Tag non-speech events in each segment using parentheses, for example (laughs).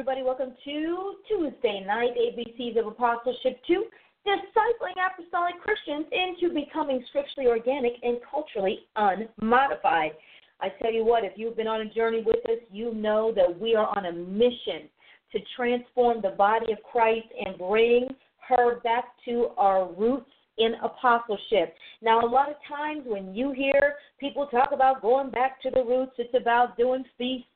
Everybody, welcome to Tuesday night ABCs of Apostleship 2, discipling apostolic Christians into becoming scripturally organic and culturally unmodified. I tell you what, if you've been on a journey with us, you know that we are on a mission to transform the body of Christ and bring her back to our roots in apostleship. Now, a lot of times when you hear people talk about going back to the roots, it's about doing feasts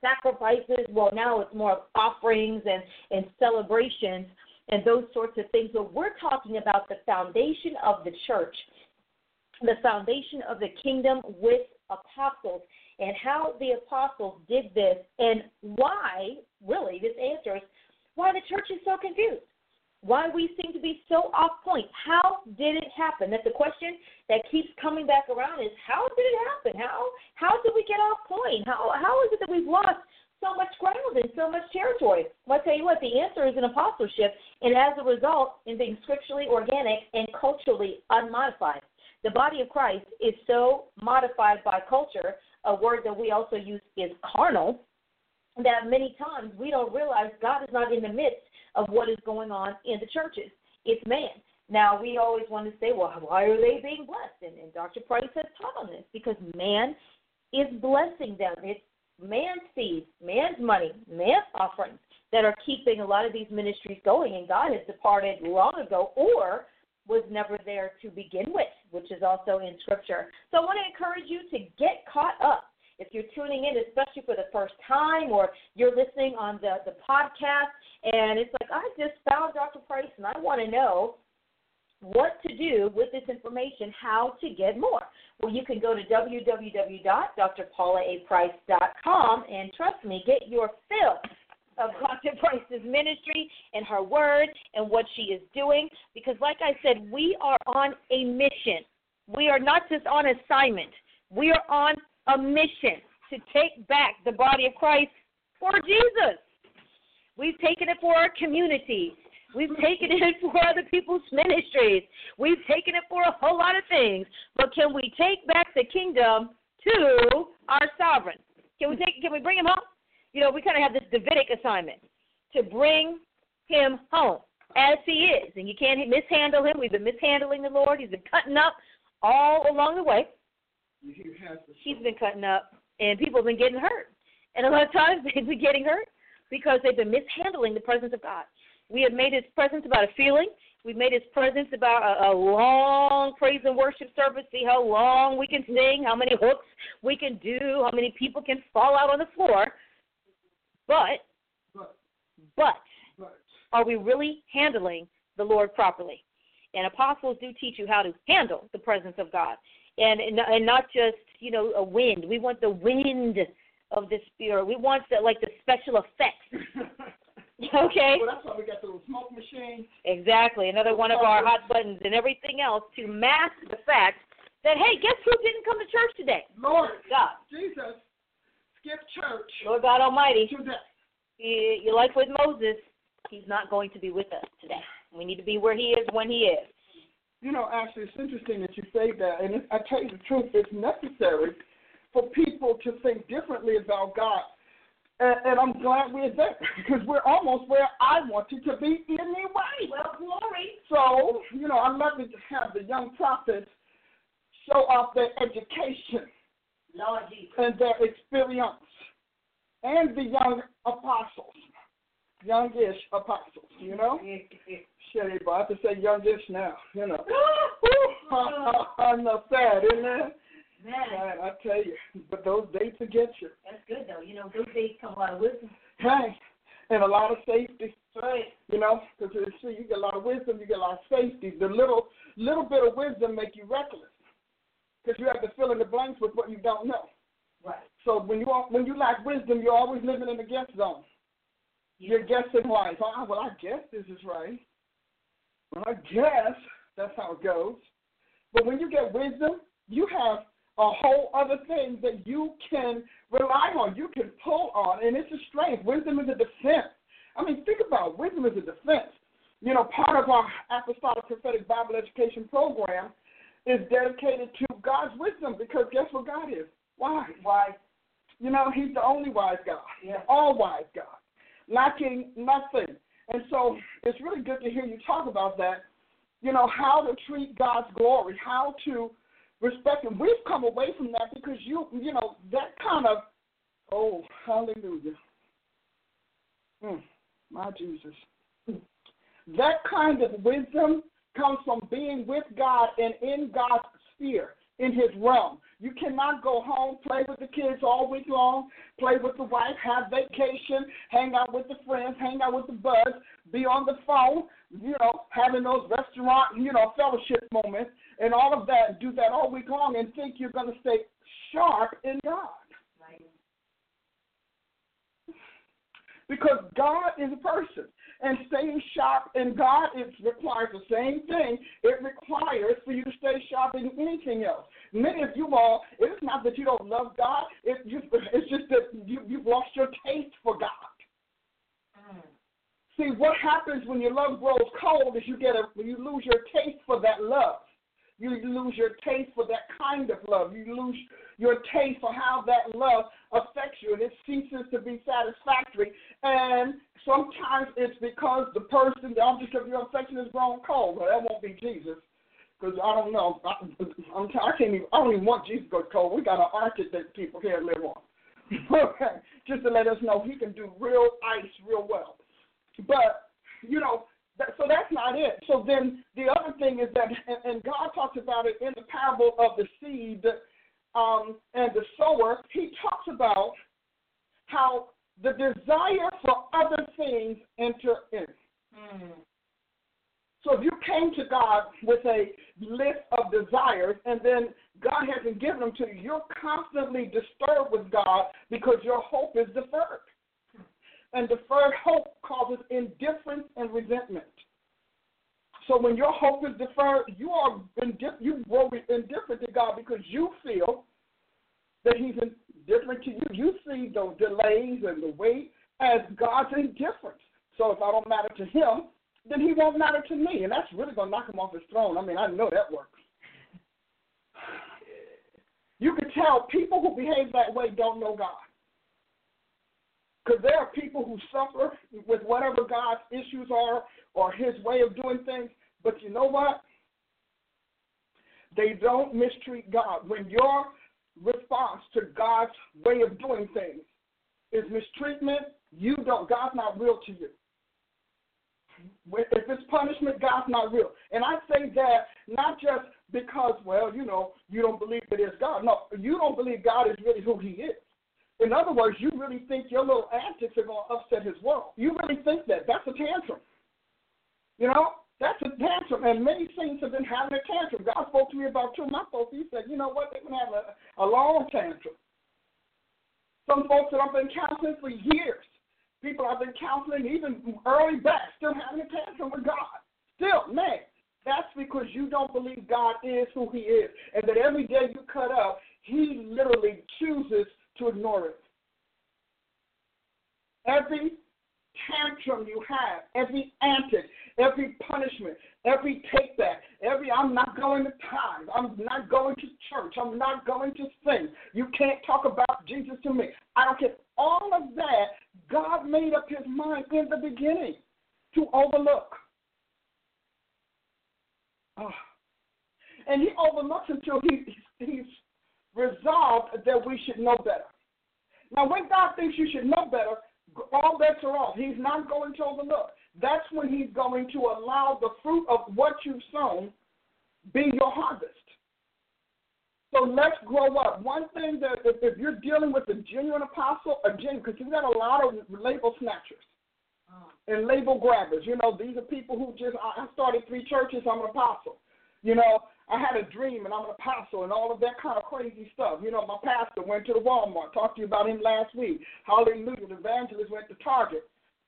sacrifices. Well, now it's more of offerings and, and celebrations and those sorts of things. But we're talking about the foundation of the church, the foundation of the kingdom with apostles, and how the apostles did this, and why, really, this answers why the church is so confused why we seem to be so off point. How did it happen? That's the question that keeps coming back around is how did it happen? How how did we get off point? How how is it that we've lost so much ground and so much territory? Well, I tell you what, the answer is an apostleship, and as a result, in being scripturally organic and culturally unmodified. The body of Christ is so modified by culture, a word that we also use is carnal, that many times we don't realize God is not in the midst of what is going on in the churches. It's man. Now, we always want to say, well, why are they being blessed? And, and Dr. Price has taught on this because man is blessing them. It's man's seed, man's money, man's offerings that are keeping a lot of these ministries going, and God has departed long ago or was never there to begin with, which is also in Scripture. So I want to encourage you to get caught up if you're tuning in, especially for the first time, or you're listening on the, the podcast, and it's like, I just found Dr. Price and I want to know what to do with this information, how to get more. Well, you can go to www.drpaulaaprice.com and trust me, get your fill of Dr. Price's ministry and her word and what she is doing. Because, like I said, we are on a mission. We are not just on assignment, we are on a mission to take back the body of Christ for Jesus. We've taken it for our community. We've taken it (laughs) for other people's ministries. We've taken it for a whole lot of things. But can we take back the kingdom to our sovereign? Can we take can we bring him home? You know, we kind of have this Davidic assignment to bring him home as he is. And you can't mishandle him. We've been mishandling the Lord. He's been cutting up all along the way. He's been cutting up, and people have been getting hurt. And a lot of times (laughs) they've been getting hurt because they've been mishandling the presence of God. We have made His presence about a feeling. We've made His presence about a, a long praise and worship service. See how long we can sing, how many hooks we can do, how many people can fall out on the floor. But, but, but, but. are we really handling the Lord properly? And apostles do teach you how to handle the presence of God and and not just you know a wind. We want the wind of the spirit. We want the like the special effects. (laughs) okay. Well, that's why we got the little smoke machine. Exactly, another one of our hot buttons and everything else to mask the fact that hey, guess who didn't come to church today? Lord God. Jesus, skip church. Lord God Almighty. Today. You, you like with Moses, he's not going to be with us today. We need to be where he is when he is. You know, actually, it's interesting that you say that, and I tell you the truth, it's necessary for people to think differently about God. And, and I'm glad we're there (laughs) because we're almost where I wanted to be anyway. Well, glory. So, you know, I love to have the young prophets show off their education Lord Jesus. and their experience, and the young apostles, youngish apostles, you know? (laughs) Shit, but I have to say youngish now, you know. (laughs) I'm not sad, isn't it? Man, I tell you, but those dates will get you. That's good though. You know, those dates come a lot of wisdom. Hey, and a lot of safety. Right. You know, because see, you get a lot of wisdom, you get a lot of safety. The little little bit of wisdom make you reckless, because you have to fill in the blanks with what you don't know. Right. So when you are, when you lack wisdom, you're always living in the guess zone. You're guessing life. Oh, ah, well, I guess this is right. Well, I guess that's how it goes. But when you get wisdom, you have a whole other thing that you can rely on, you can pull on, and it's a strength. Wisdom is a defense. I mean, think about it. wisdom is a defense. You know, part of our Apostolic Prophetic Bible Education program is dedicated to God's wisdom because guess what God is? Wise. Wise. You know, He's the only wise God, Yeah. all wise God, lacking nothing. And so it's really good to hear you talk about that. You know, how to treat God's glory, how to respect Him. We've come away from that because you, you know, that kind of, oh, hallelujah. Mm, my Jesus. That kind of wisdom comes from being with God and in God's sphere, in His realm. You cannot go home, play with the kids all week long, play with the wife, have vacation, hang out with the friends, hang out with the buds, be on the phone, you know, having those restaurant, you know, fellowship moments and all of that, and do that all week long and think you're going to stay sharp in God. Right. Because God is a person. And staying sharp in God it requires the same thing. It requires for you to stay sharp in anything else. Many of you all, it's not that you don't love God. It just, it's just that you, you've lost your taste for God. Mm. See, what happens when your love grows cold is you get a you lose your taste for that love. You lose your taste for that kind of love. You lose your taste for how that love affects you, and it ceases to be satisfactory. And sometimes it's because the person, the object of your affection, is grown cold. Well, that won't be Jesus, because I don't know. I, I'm, I can't even. I don't even want Jesus to go cold. We got an arctic that people can't live on. (laughs) okay, just to let us know he can do real ice real well. But you know, so that's not it. So then the other thing is that, (laughs) and, God talks about it in the parable of the seed um, and the sower. He talks about how the desire for other things enter in. Mm. So if you came to God with a list of desires and then God hasn't given them to you, you're constantly disturbed with God because your hope is deferred. And deferred hope causes indifference and resentment. So when your hope is deferred, you are indif- you grow indifferent to God because you feel that He's indifferent to you. You see the delays and the wait as God's indifference. So if I don't matter to Him, then He won't matter to me, and that's really going to knock Him off His throne. I mean, I know that works. You can tell people who behave that way don't know God. Because there are people who suffer with whatever God's issues are or his way of doing things, but you know what? They don't mistreat God. When your response to God's way of doing things is mistreatment, you don't God's not real to you. If it's punishment, God's not real. And I say that not just because, well, you know, you don't believe it is God. No, you don't believe God is really who he is. In other words, you really think your little antics are going to upset his world. You really think that. That's a tantrum. You know, that's a tantrum. And many saints have been having a tantrum. God spoke to me about two of my folks. He said, you know what? They've having a, a long tantrum. Some folks that I've been counseling for years. People I've been counseling even early back, still having a tantrum with God. Still, man, that's because you don't believe God is who He is, and that every day you cut up, He literally chooses to ignore it. Every tantrum you have, every antic, every punishment, every take back, every I'm not going to tithe, I'm not going to church, I'm not going to sing. You can't talk about Jesus to me. I don't care. All of that, God made up his mind in the beginning to overlook. Oh. And he overlooks until he, he's resolved that we should know better. Now, when God thinks you should know better, all bets are off. He's not going to overlook. That's when he's going to allow the fruit of what you've sown be your harvest. So let's grow up. One thing that if, if you're dealing with a genuine apostle, a genuine, because you've got a lot of label snatchers uh-huh. and label grabbers. You know, these are people who just I started three churches. I'm an apostle. You know, I had a dream and I'm an apostle and all of that kind of crazy stuff. You know, my pastor went to the Walmart, talked to you about him last week. Hallelujah. The evangelist went to Target.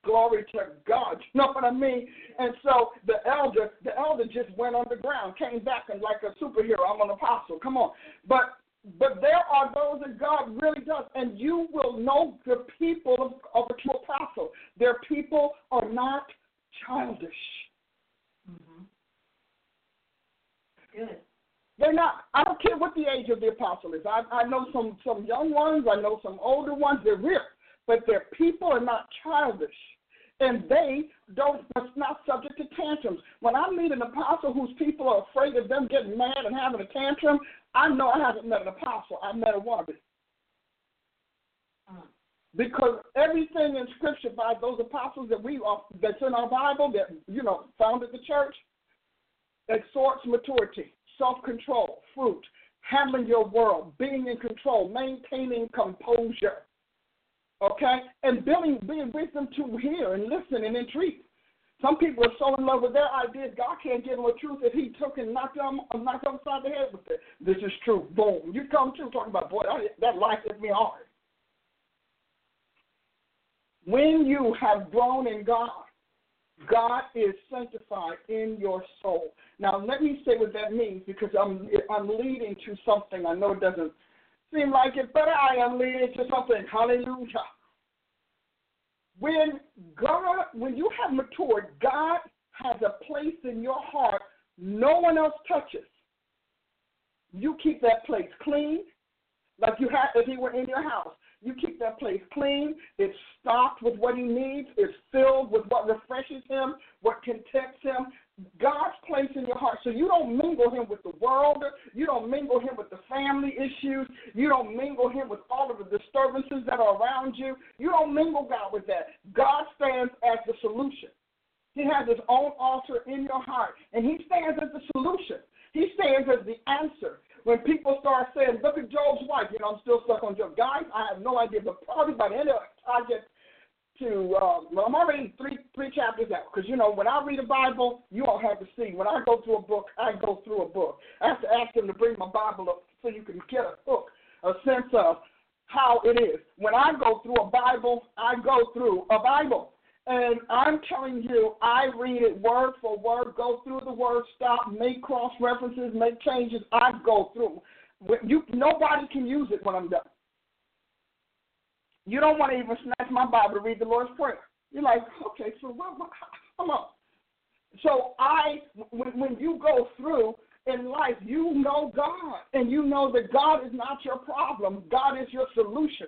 Glory to God. (laughs) You know what I mean? And so the elder, the elder just went underground, came back and like a superhero. I'm an apostle. Come on. But but there are those that God really does, and you will know the people of, of a true apostle. Their people are not childish. Good. They're not. I don't care what the age of the apostle is. I, I know some some young ones. I know some older ones. They're real, but their people are not childish, and they don't. Are not subject to tantrums. When I meet an apostle whose people are afraid of them getting mad and having a tantrum, I know I haven't met an apostle. I've met a wannabe. Mm. Because everything in Scripture by those apostles that we are, that's in our Bible that you know founded the church exhorts maturity, self control, fruit, handling your world, being in control, maintaining composure. Okay? And building being wisdom to hear and listen and entreat. Some people are so in love with their ideas, God can't give them a truth if He took and knocked them, knocked them upside the head with it. This is true. Boom. You come to talking about, boy, that life hit me hard. When you have grown in God, God is sanctified in your soul. Now, let me say what that means because I'm I'm leading to something. I know it doesn't seem like it, but I am leading to something. Hallelujah. When God, when you have matured, God has a place in your heart no one else touches. You keep that place clean, like you had if he were in your house. You keep that place clean. It's stocked with what he needs. It's filled with what refreshes him, what contents him. God's place in your heart. So you don't mingle him with the world. You don't mingle him with the family issues. You don't mingle him with all of the disturbances that are around you. You don't mingle God with that. God stands as the solution. He has his own altar in your heart, and he stands as the solution. He stands as the answer when people start saying, look at Job's wife, you know, I'm still stuck on Job. Guys, I have no idea, but probably by the end of the project to, um, well, I'm already three three chapters out because, you know, when I read a Bible, you all have to see. When I go through a book, I go through a book. I have to ask them to bring my Bible up so you can get a hook, a sense of how it is. When I go through a Bible, I go through a Bible. And I'm telling you, I read it word for word, go through the word, stop, make cross references, make changes. I go through. You, nobody can use it when I'm done. You don't want to even snatch my Bible to read the Lord's Prayer. You're like, okay, so what, what, (laughs) come on. So I, when, when you go through in life, you know God, and you know that God is not your problem. God is your solution.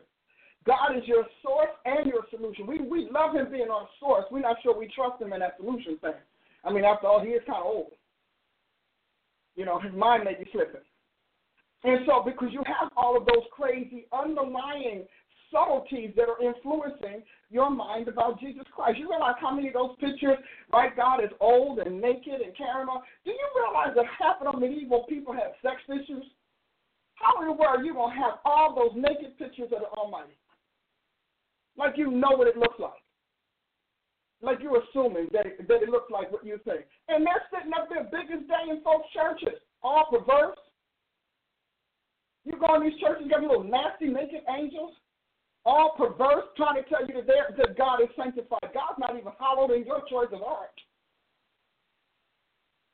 God is your source and your solution. We we love him being our source. We're not sure we trust him in that solution thing. I mean, after all, he is kind of old. You know, his mind may be slipping. And so, because you have all of those crazy underlying subtleties that are influencing your mind about Jesus Christ. You realize how many of those pictures, right? God is old and naked and carrying on. Do you realize that half of the medieval people had sex issues? How in the world are you going to have all those naked pictures of the Almighty? Like you know what it looks like. Like you're assuming that it, that it looks like what you think. And they're sitting up there biggest day in folks' churches, all perverse. You go in these churches, you got little nasty naked angels, all perverse, trying to tell you that, that God is sanctified. God's not even hallowed in your choice of art.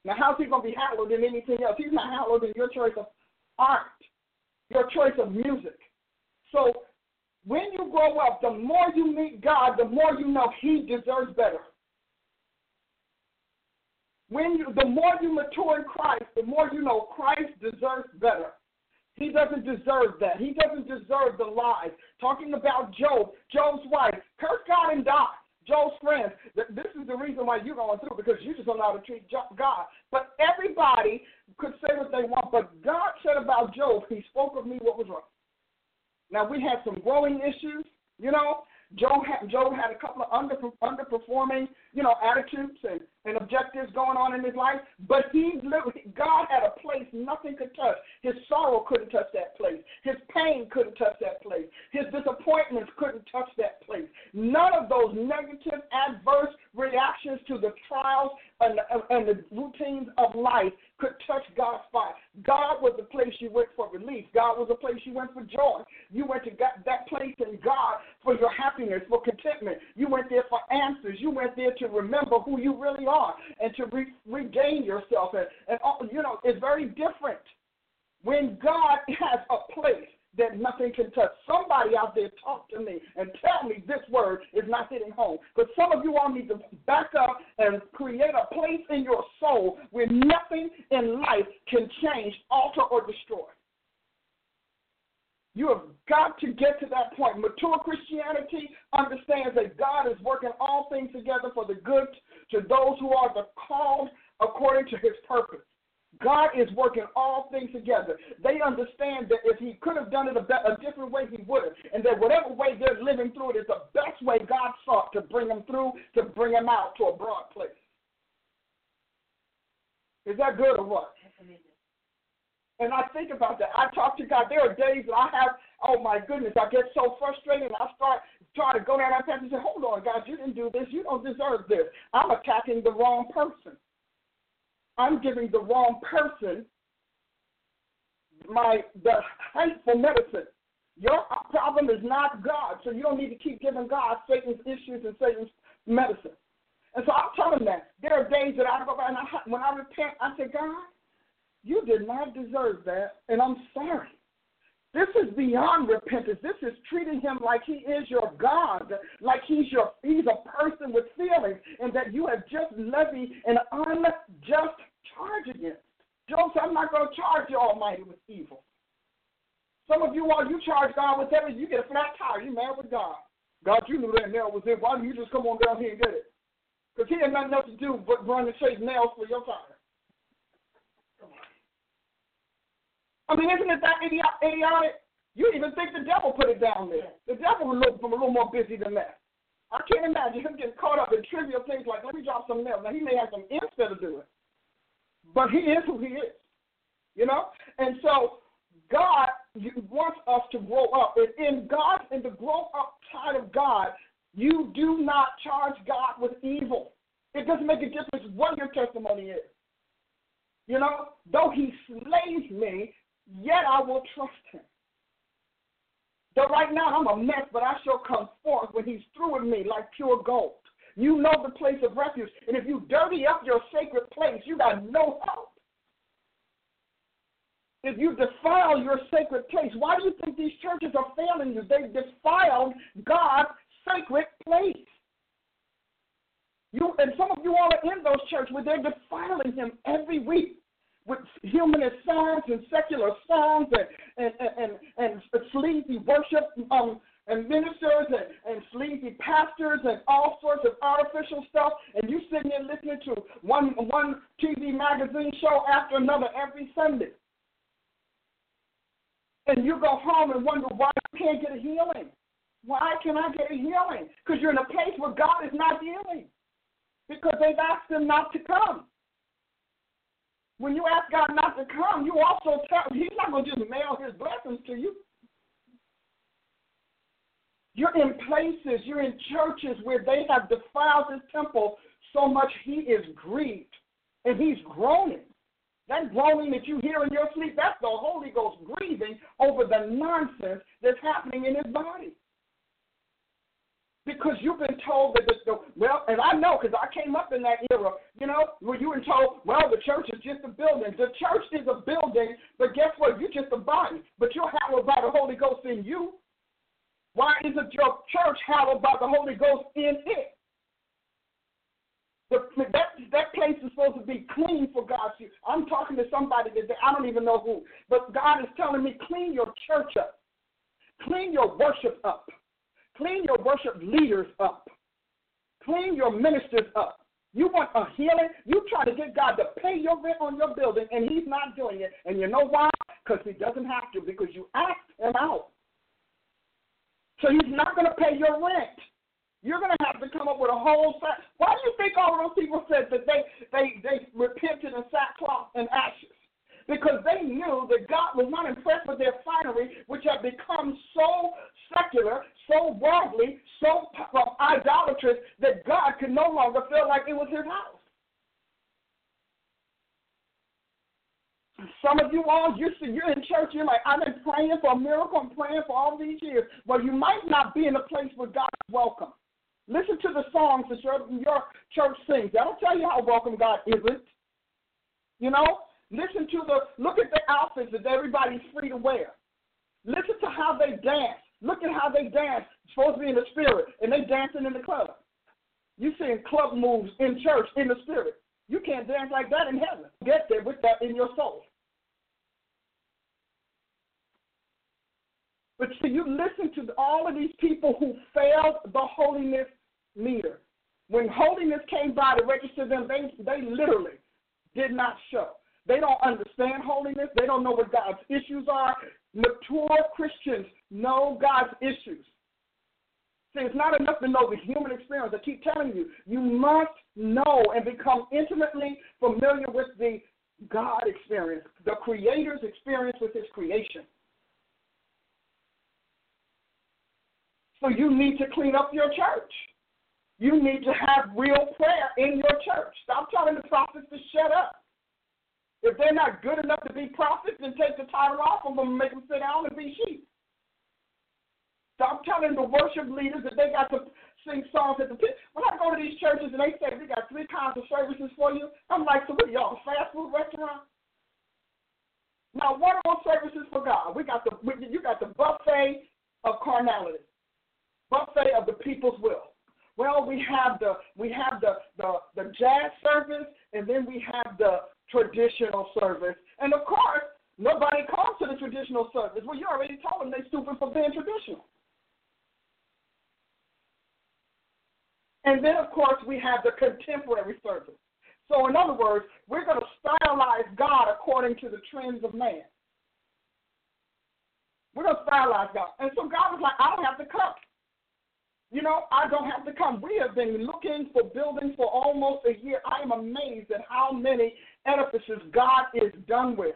Now, how's he going to be hallowed in anything else? He's not hallowed in your choice of art, your choice of music. So when you grow up, the more you meet God, the more you know He deserves better. When you, the more you mature in Christ, the more you know Christ deserves better. He doesn't deserve that. He doesn't deserve the lies. Talking about Job, Job's wife, curse God and die. Job's friends. This is the reason why you're going through because you just don't know how to treat God. But everybody could say what they want. But God said about Job, He spoke of me what was wrong. Now we had some growing issues, you know. Job had, Job had a couple of under, underperforming, you know, attitudes and, and objectives going on in his life, but he literally God had a place nothing could touch. His sorrow couldn't touch that place. His pain couldn't touch that place. His disappointments couldn't touch that place. None of those negative, adverse reactions to the trials and, and the routines of life could touch God's spot. God was the place you went for relief. God was the place you went for joy. You went to God, that place in God for your happiness, for contentment. You went there for answers. You went there to remember who you really are and to re- regain yourself. And, and uh, you know, it's very different when God (laughs) has a place that nothing can touch. Somebody out there talk to me and tell me this word is not hitting home. But some of you all need to back up and create a place in your soul where nothing in life can change, alter, or destroy. You have got to get to that point. Mature Christianity understands that God is working all things together for the good to those who are the called according to his purpose. God is working all things together. They understand that if He could have done it a, be- a different way, He would have. And that whatever way they're living through it is the best way God sought to bring them through, to bring them out to a broad place. Is that good or what? And I think about that. I talk to God. There are days that I have, oh my goodness, I get so frustrated and I start trying to go down that path and say, oh, hold on, God, you didn't do this. You don't deserve this. I'm attacking the wrong person. I'm giving the wrong person my the hateful medicine. Your problem is not God, so you don't need to keep giving God Satan's issues and Satan's medicine. And so I'm telling that there are days that I go by and I, when I repent, I say, God, you did not deserve that, and I'm sorry. This is beyond repentance. This is treating him like he is your God, like he's your he's a person with feelings, and that you have just levied an unjust charge against. Said, I'm not going to charge the Almighty with evil. Some of you all you charge God with everything, you get a flat tire, you mad with God. God, you knew that nail was in. Why don't you just come on down here and get it? Because he had nothing else to do but run and chase nails for your tire. I mean, isn't it that idiotic? You even think the devil put it down there. The devil was a little, a little more busy than that. I can't imagine him getting caught up in trivial things like, let me drop some nails. Now, he may have some instead of doing but he is who he is. You know? And so God wants us to grow up. And in God, in the grow up side of God, you do not charge God with evil. It doesn't make a difference what your testimony is. You know, though he slays me, yet I will trust him. Though right now I'm a mess, but I shall come forth when he's through with me like pure gold. You know the place of refuge. And if you dirty up your sacred place, you got no help. If you defile your sacred place, why do you think these churches are failing you? They've defiled God's sacred place. You and some of you all are in those churches where they're defiling him every week with humanist songs and secular songs and and and, and, sleazy worship um, and ministers and, and sleazy pastors and all sorts of artificial stuff, and you sitting there listening to one one TV magazine show after another every Sunday. And you go home and wonder why you can't get a healing. Why can I get a healing? Because you're in a place where God is not healing. Because they've asked him not to come. When you ask God not to come, you also tell He's not going to just mail His blessings to you. You're in places, you're in churches where they have defiled his temple so much he is grieved and he's groaning. That groaning that you hear in your sleep, that's the Holy Ghost grieving over the nonsense that's happening in his body. Because you've been told that the, the well, and I know because I came up in that era, you know, where you were told, well, the church is just a building. The church is a building, but guess what? You're just a body. But you're hallowed by the Holy Ghost in you. Why isn't your church hallowed by the Holy Ghost in it? The, that that place is supposed to be clean for God's use. I'm talking to somebody that I don't even know who, but God is telling me clean your church up, clean your worship up, clean your worship leaders up, clean your ministers up. You want a healing? You try to get God to pay your rent on your building, and He's not doing it. And you know why? Because He doesn't have to. Because you asked Him out. So he's not going to pay your rent. You're going to have to come up with a whole set. Why do you think all of those people said that they they they repented in sackcloth and ashes? Because they knew that God was not impressed with their finery, which had become so secular, so worldly, so idolatrous that God could no longer feel like it was His house. Some of you all, you're, you're in church, you're like, I've been praying for a miracle, I'm praying for all these years. Well, you might not be in a place where God is welcome. Listen to the songs that your, your church sings. That'll tell you how welcome God isn't. You know? Listen to the, look at the outfits that everybody's free to wear. Listen to how they dance. Look at how they dance. It's supposed to be in the spirit, and they dancing in the club. You seeing club moves in church in the spirit. You can't dance like that in heaven. Get there with that in your soul. But see, you listen to all of these people who failed the holiness meter. When holiness came by to register them, they, they literally did not show. They don't understand holiness. They don't know what God's issues are. Mature Christians know God's issues. See, it's not enough to know the human experience. I keep telling you, you must know and become intimately familiar with the God experience, the Creator's experience with His creation. So you need to clean up your church. You need to have real prayer in your church. Stop telling the prophets to shut up. If they're not good enough to be prophets, then take the title off of them and make them sit down and be sheep. Stop telling the worship leaders that they got to sing songs at the pit. When I go to these churches and they say we got three kinds of services for you, I'm like, so what are y'all, a fast food restaurant? Now, what are those services for God? We got the you got the buffet of carnality, buffet of the people's will. Well, we have the we have the the, the jazz service, and then we have the traditional service. And of course, nobody comes to the traditional service. Well, you already told them they're stupid for being traditional. And then, of course, we have the contemporary service. So, in other words, we're going to stylize God according to the trends of man. We're going to stylize God. And so God was like, I don't have to come. You know, I don't have to come. We have been looking for buildings for almost a year. I am amazed at how many edifices God is done with.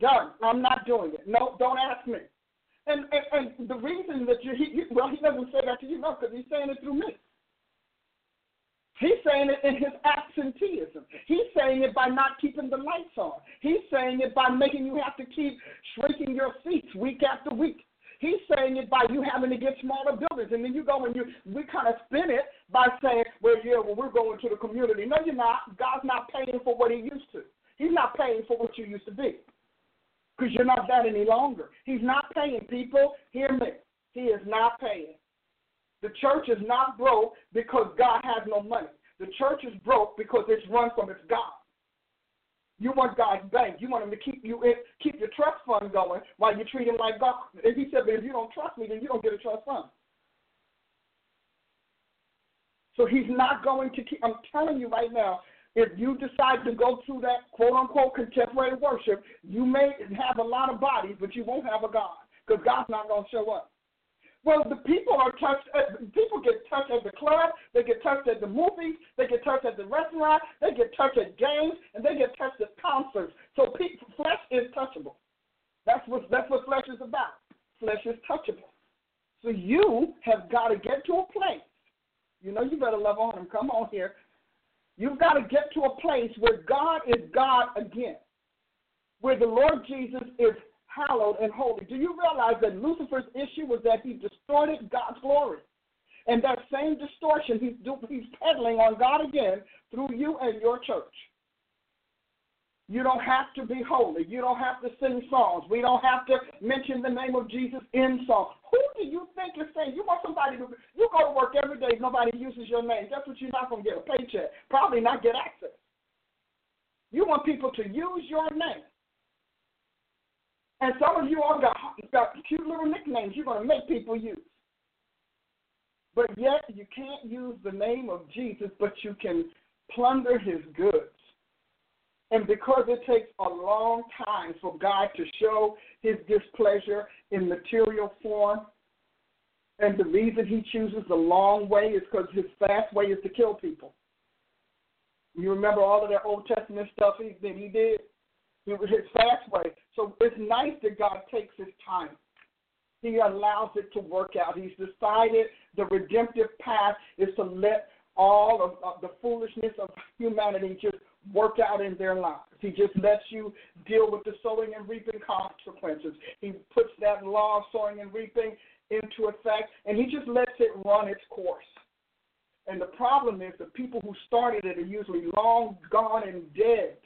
Done. I'm not doing it. No, don't ask me. And and, and the reason that you, he, well, he doesn't say that to you, no, because he's saying it through me. He's saying it in his absenteeism. He's saying it by not keeping the lights on. He's saying it by making you have to keep shrinking your seats week after week. He's saying it by you having to get smaller buildings, and then you go and you we kind of spin it by saying, well, yeah, well, we're going to the community. No, you're not. God's not paying for what He used to. He's not paying for what you used to be, because you're not that any longer. He's not paying. People, hear me. He is not paying. The church is not broke because God has no money. The church is broke because it's run from its God. You want God's bank. You want him to keep you in, keep your trust fund going while you treat him like God. And he said, but if you don't trust me, then you don't get a trust fund. So he's not going to keep. I'm telling you right now, if you decide to go through that quote unquote contemporary worship, you may have a lot of bodies, but you won't have a God because God's not going to show up. Well, the people are touched. Uh, at, people get touched at the club. They get touched at the movies. They get touched at the restaurant. They get touched at games, and they get touched at concerts. So flesh is touchable. That's what that's what flesh is about. Flesh is touchable. So you have got to get to a place. You know, you better love on him. Come on here. You've got to get to a place where God is God again, where the Lord Jesus is hallowed and holy. Do you realize that Lucifer's issue was that he distorted God's glory? And that same distortion he's, do, he's peddling on God again through you and your church. You don't have to be holy. You don't have to sing songs. We don't have to mention the name of Jesus in songs. Who do you think is saying? You want somebody to you go to work every day, nobody uses your name. That's what you're not gonna get a paycheck. Probably not get access. You want people to use your name. And some of you all got, got cute little nicknames you're going to make people use. But yet you can't use the name of Jesus, but you can plunder his goods. And because it takes a long time for God to show his displeasure in material form, and the reason he chooses the long way is because his fast way is to kill people. You remember all of that Old Testament stuff that he did? His fast way. So it's nice that God takes his time. He allows it to work out. He's decided the redemptive path is to let all of, of the foolishness of humanity just work out in their lives. He just lets you deal with the sowing and reaping consequences. He puts that law of sowing and reaping into effect, and he just lets it run its course. And the problem is the people who started it are usually long gone and dead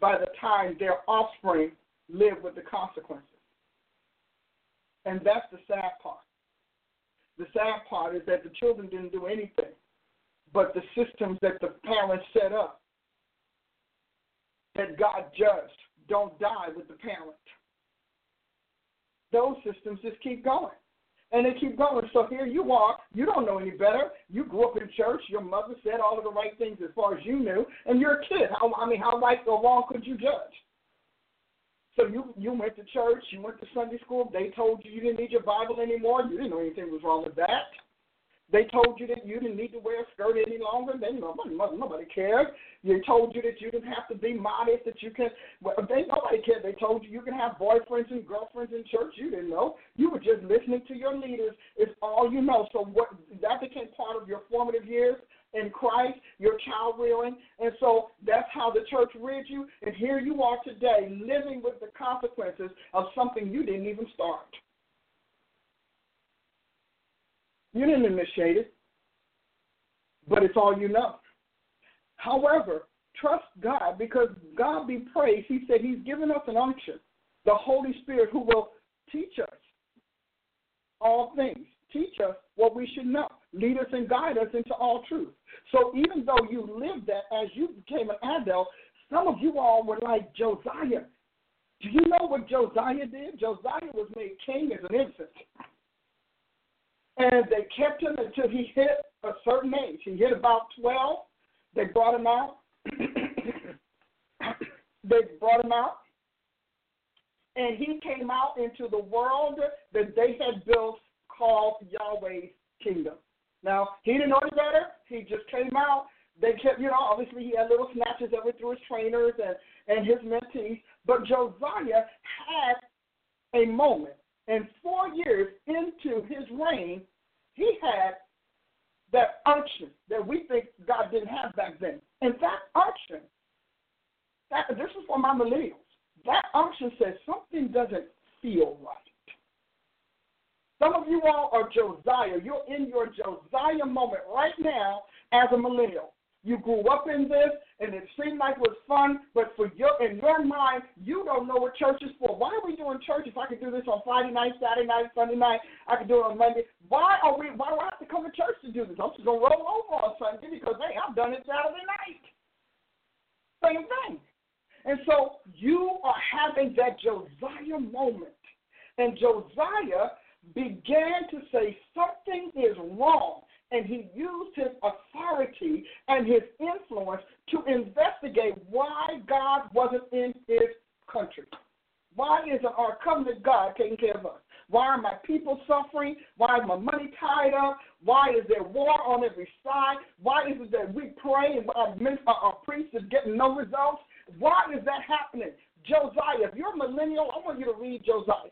by the time their offspring live with the consequences. And that's the sad part. The sad part is that the children didn't do anything, but the systems that the parents set up that God judged don't die with the parent. Those systems just keep going. And they keep going. So here you are. You don't know any better. You grew up in church. Your mother said all of the right things as far as you knew, and you're a kid. How I mean, how right or wrong could you judge? So you you went to church. You went to Sunday school. They told you you didn't need your Bible anymore. You didn't know anything was wrong with that. They told you that you didn't need to wear a skirt any longer. Then nobody, nobody cared. They told you that you didn't have to be modest. That you can. Well, they nobody cared. They told you you can have boyfriends and girlfriends in church. You didn't know. You were just listening to your leaders. It's all you know. So what that became part of your formative years in Christ, your child rearing, and so that's how the church reared you. And here you are today, living with the consequences of something you didn't even start. You didn't initiate it, but it's all you know. However, trust God because God be praised. He said He's given us an unction, the Holy Spirit, who will teach us all things, teach us what we should know, lead us and guide us into all truth. So even though you lived that as you became an adult, some of you all were like Josiah. Do you know what Josiah did? Josiah was made king as an infant. And they kept him until he hit a certain age. He hit about 12. They brought him out. (coughs) they brought him out. And he came out into the world that they had built called Yahweh's kingdom. Now, he didn't know any better. He just came out. They kept, you know, obviously he had little snatches of it through his trainers and, and his mentees. But Josiah had a moment and four years into his reign, he had that unction that we think God didn't have back then. And that unction, that, this is for my millennials, that unction says something doesn't feel right. Some of you all are Josiah. You're in your Josiah moment right now as a millennial. You grew up in this, and it seemed like it was fun, but for your in your mind, you don't know what church is for. Why are we doing church if I can do this on Friday night, Saturday night, Sunday night? I can do it on Monday. Why are we? Why do I have to come to church to do this? I'm just gonna roll over on Sunday because hey, I've done it Saturday night. Same thing. And so you are having that Josiah moment, and Josiah began to say something is wrong and he used his authority and his influence to investigate why God wasn't in his country. Why isn't our covenant God taking care of us? Why are my people suffering? Why is my money tied up? Why is there war on every side? Why is it that we pray and our, uh, our priests is getting no results? Why is that happening? Josiah, if you're a millennial, I want you to read Josiah.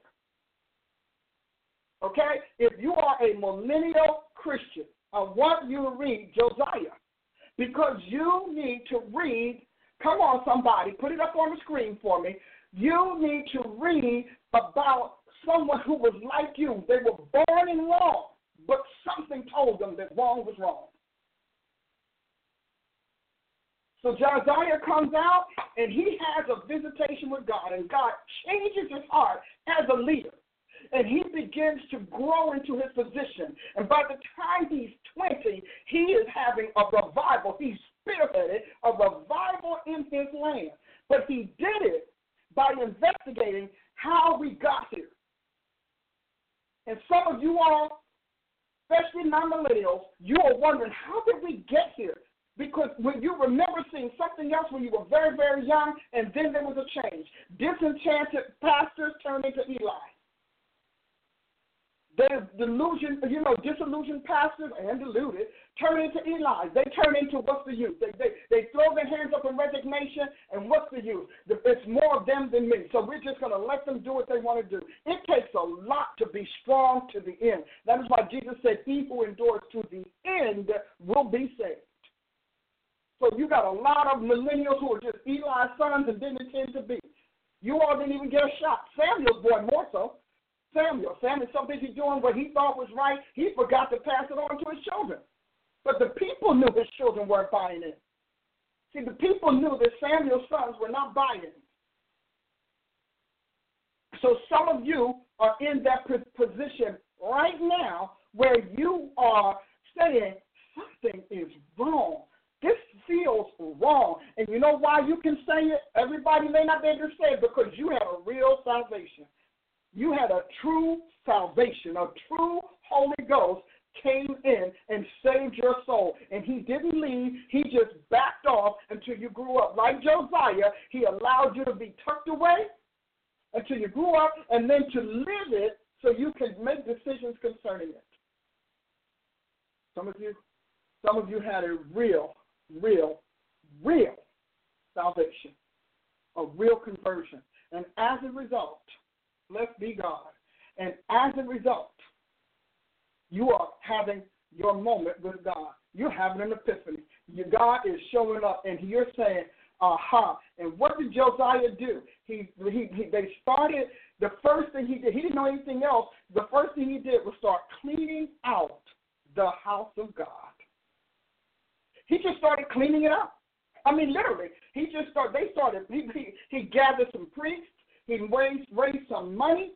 Okay? If you are a millennial Christian, I want you to read Josiah because you need to read. Come on, somebody, put it up on the screen for me. You need to read about someone who was like you. They were born in wrong, but something told them that wrong was wrong. So Josiah comes out and he has a visitation with God, and God changes his heart as a leader and he begins to grow into his position. And by the time he's 20, he is having a revival. He spearheaded a revival in his land. But he did it by investigating how we got here. And some of you all, especially non millennials, you are wondering, how did we get here? Because when you remember seeing something else when you were very, very young, and then there was a change. Disenchanted pastors turned into Eli. There's delusion, you know, disillusioned pastors and deluded turn into Eli. They turn into what's the use? They, they, they throw their hands up in resignation, and what's the use? It's more of them than me. So we're just going to let them do what they want to do. It takes a lot to be strong to the end. That is why Jesus said, He who endures to the end will be saved. So you got a lot of millennials who are just Eli's sons and didn't intend to be. You all didn't even get a shot. Samuel's boy more so. Samuel. Samuel's so busy doing what he thought was right, he forgot to pass it on to his children. But the people knew his children weren't buying it. See, the people knew that Samuel's sons were not buying. It. So some of you are in that position right now where you are saying something is wrong. This feels wrong. And you know why you can say it? Everybody may not be able to say it because you had a real salvation. You had a true salvation, a true Holy Ghost came in and saved your soul. And he didn't leave, he just backed off until you grew up. Like Josiah, he allowed you to be tucked away until you grew up and then to live it so you can make decisions concerning it. Some of you, some of you had a real, real, real salvation, a real conversion. And as a result, Blessed be God. And as a result, you are having your moment with God. You're having an epiphany. Your God is showing up, and you're saying, aha. And what did Josiah do? He, he, he they started, the first thing he did, he didn't know anything else. The first thing he did was start cleaning out the house of God. He just started cleaning it up. I mean, literally, he just started, they started, he, he, he gathered some priests, he raised, raised some money.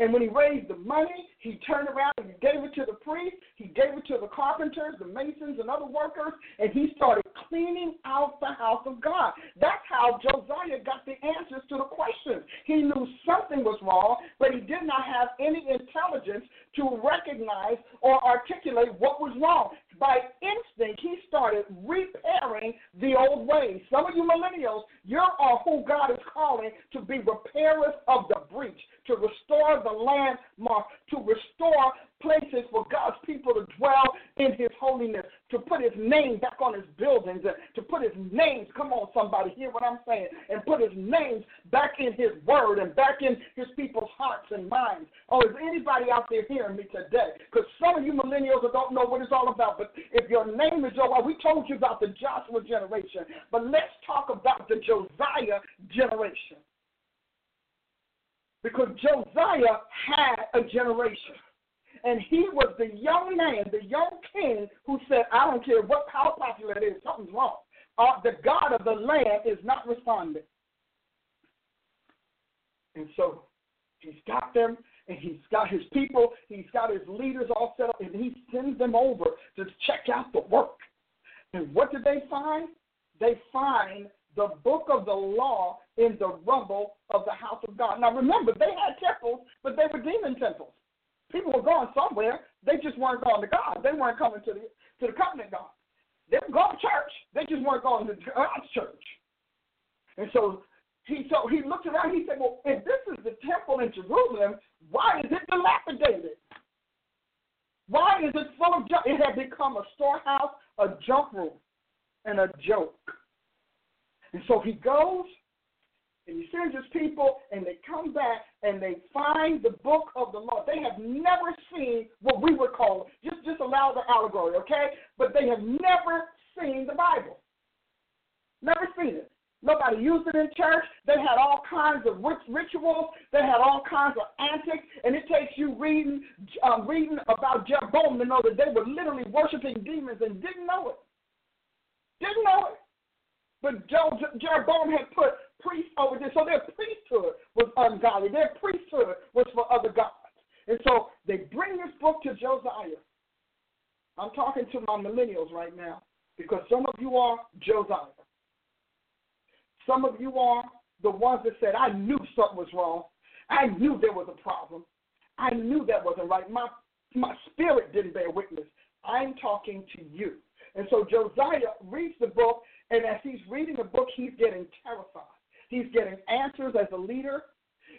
And when he raised the money, he turned around and gave it to the priest. He gave it to the carpenters, the masons, and other workers, and he started cleaning out the house of God. That's how Josiah got the answers to the questions. He knew something was wrong, but he did not have any intelligence to recognize or articulate what was wrong. By instinct, he started repairing the old ways. Some of you millennials, you are who God is calling to be repairers of the breach, to restore the landmark, to restore places for God's people to dwell in his holiness, to put his name back on his buildings, and to put his names, come on, somebody, hear what I'm saying, and put his names back in his word and back in his people's hearts and minds. Oh, is anybody out there hearing me today? Because some of you millennials don't know what it's all about, but if your name is Joel, we told you about the Joshua generation, but let's talk about the Josiah generation. Because Josiah had a generation. And he was the young man, the young king, who said, I don't care what how popular it is, something's wrong. Uh, the God of the land is not responding. And so he's got them, and he's got his people, he's got his leaders all set up, and he sends them over to check out the work. And what did they find? They find the book of the law in the rubble of the house of God. Now remember, they had temples, but they were demon temples. People were going somewhere. They just weren't going to God. They weren't coming to the to the covenant God. They were going to church. They just weren't going to God's church. And so he so he looked around. He said, "Well, if this is the temple in Jerusalem, why is it dilapidated? Why is it full of junk? It had become a storehouse, a junk room, and a joke." And so he goes and he sends his people, and they come back and they find the book of the law. They have never seen what we would call just just allow the allegory, okay? But they have never seen the Bible. Never seen it. Nobody used it in church. They had all kinds of rituals. They had all kinds of antics, and it takes you reading um, reading about Jeroboam to know that they were literally worshiping demons and didn't know it. Didn't know it. But Jeroboam had put priests over there. So their priesthood was ungodly. Their priesthood was for other gods. And so they bring this book to Josiah. I'm talking to my millennials right now because some of you are Josiah. Some of you are the ones that said, I knew something was wrong. I knew there was a problem. I knew that wasn't right. My, my spirit didn't bear witness. I'm talking to you. And so Josiah reads the book, and as he's reading the book, he's getting terrified. He's getting answers as a leader.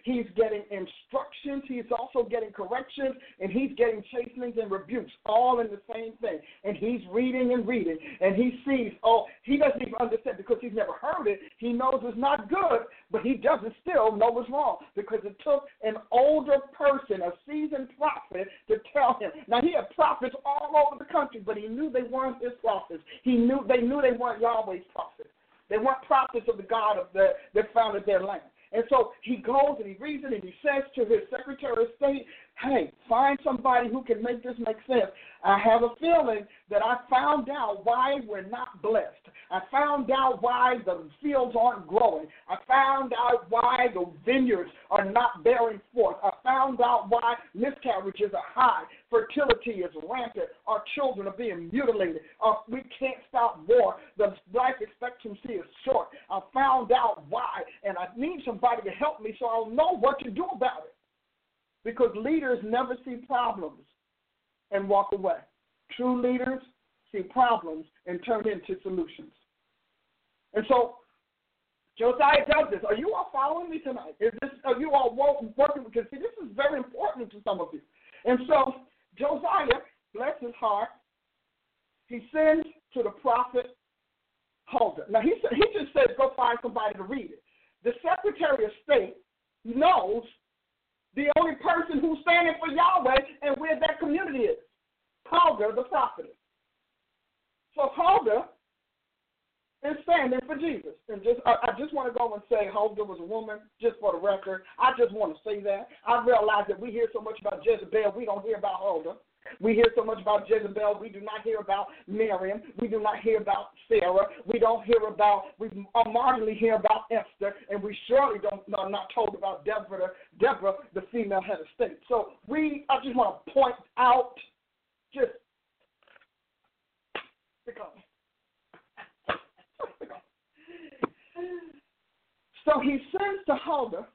he's getting instructions, he's also getting corrections, and he's getting chastenings and rebukes, all in the same thing. And he's reading and reading, and he sees, oh, he doesn't even understand because he's never heard it. He knows it's not good, but he doesn't still know it's wrong because it took an older person, a seasoned prophet, to tell him. Now he had prophets all over the country, but he knew they weren't his prophets. He knew they knew they weren't Yahweh's prophets. They weren't prophets of the God of the, that founded their land. And so he goes and he reads it and he says to his Secretary of State, hey, find somebody who can make this make sense. I have a feeling that I found out why we're not blessed. I found out why the fields aren't growing. I found out why the vineyards are not bearing forth. I found out why miscarriages are high, fertility is rampant, our children are being mutilated, uh, we can't stop war, the life expectancy is short. I found out why, and I need somebody to help me so I'll know what to do about it. Because leaders never see problems and walk away. True leaders see problems and turn into solutions. And so Josiah does this. Are you all following me tonight? Is this are you all working? Because see, this is very important to some of you. And so Josiah, bless his heart, he sends to the prophet Huldah. Now he said he just says go find somebody to read it. The Secretary of State knows the only person who's standing for Yahweh and where that community is. Huldah, the prophetess. So Huldah is standing for Jesus. And just I, I just want to go and say Huldah was a woman, just for the record. I just want to say that. I realize that we hear so much about Jezebel, we don't hear about Huldah. We hear so much about Jezebel. We do not hear about Miriam. We do not hear about Sarah. We don't hear about, we marginally hear about Esther. And we surely don't, are not told about Deborah, Deborah, the female head of state. So we, I just want to point out just because. (laughs) So he sends to Huldah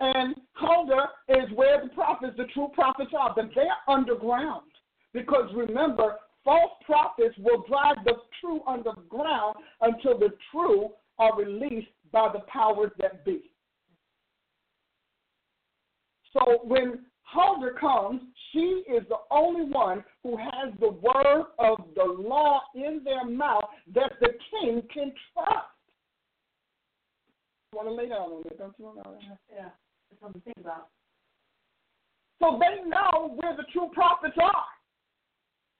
and Huldah is where the prophets, the true prophets are, but they're underground. Because remember, false prophets will drive the true underground until the true are released by the powers that be. So when Huldah comes, she is the only one who has the word of the law in their mouth that the king can trust. Want to lay down on it, don't you? Yeah something to think about. So they know where the true prophets are.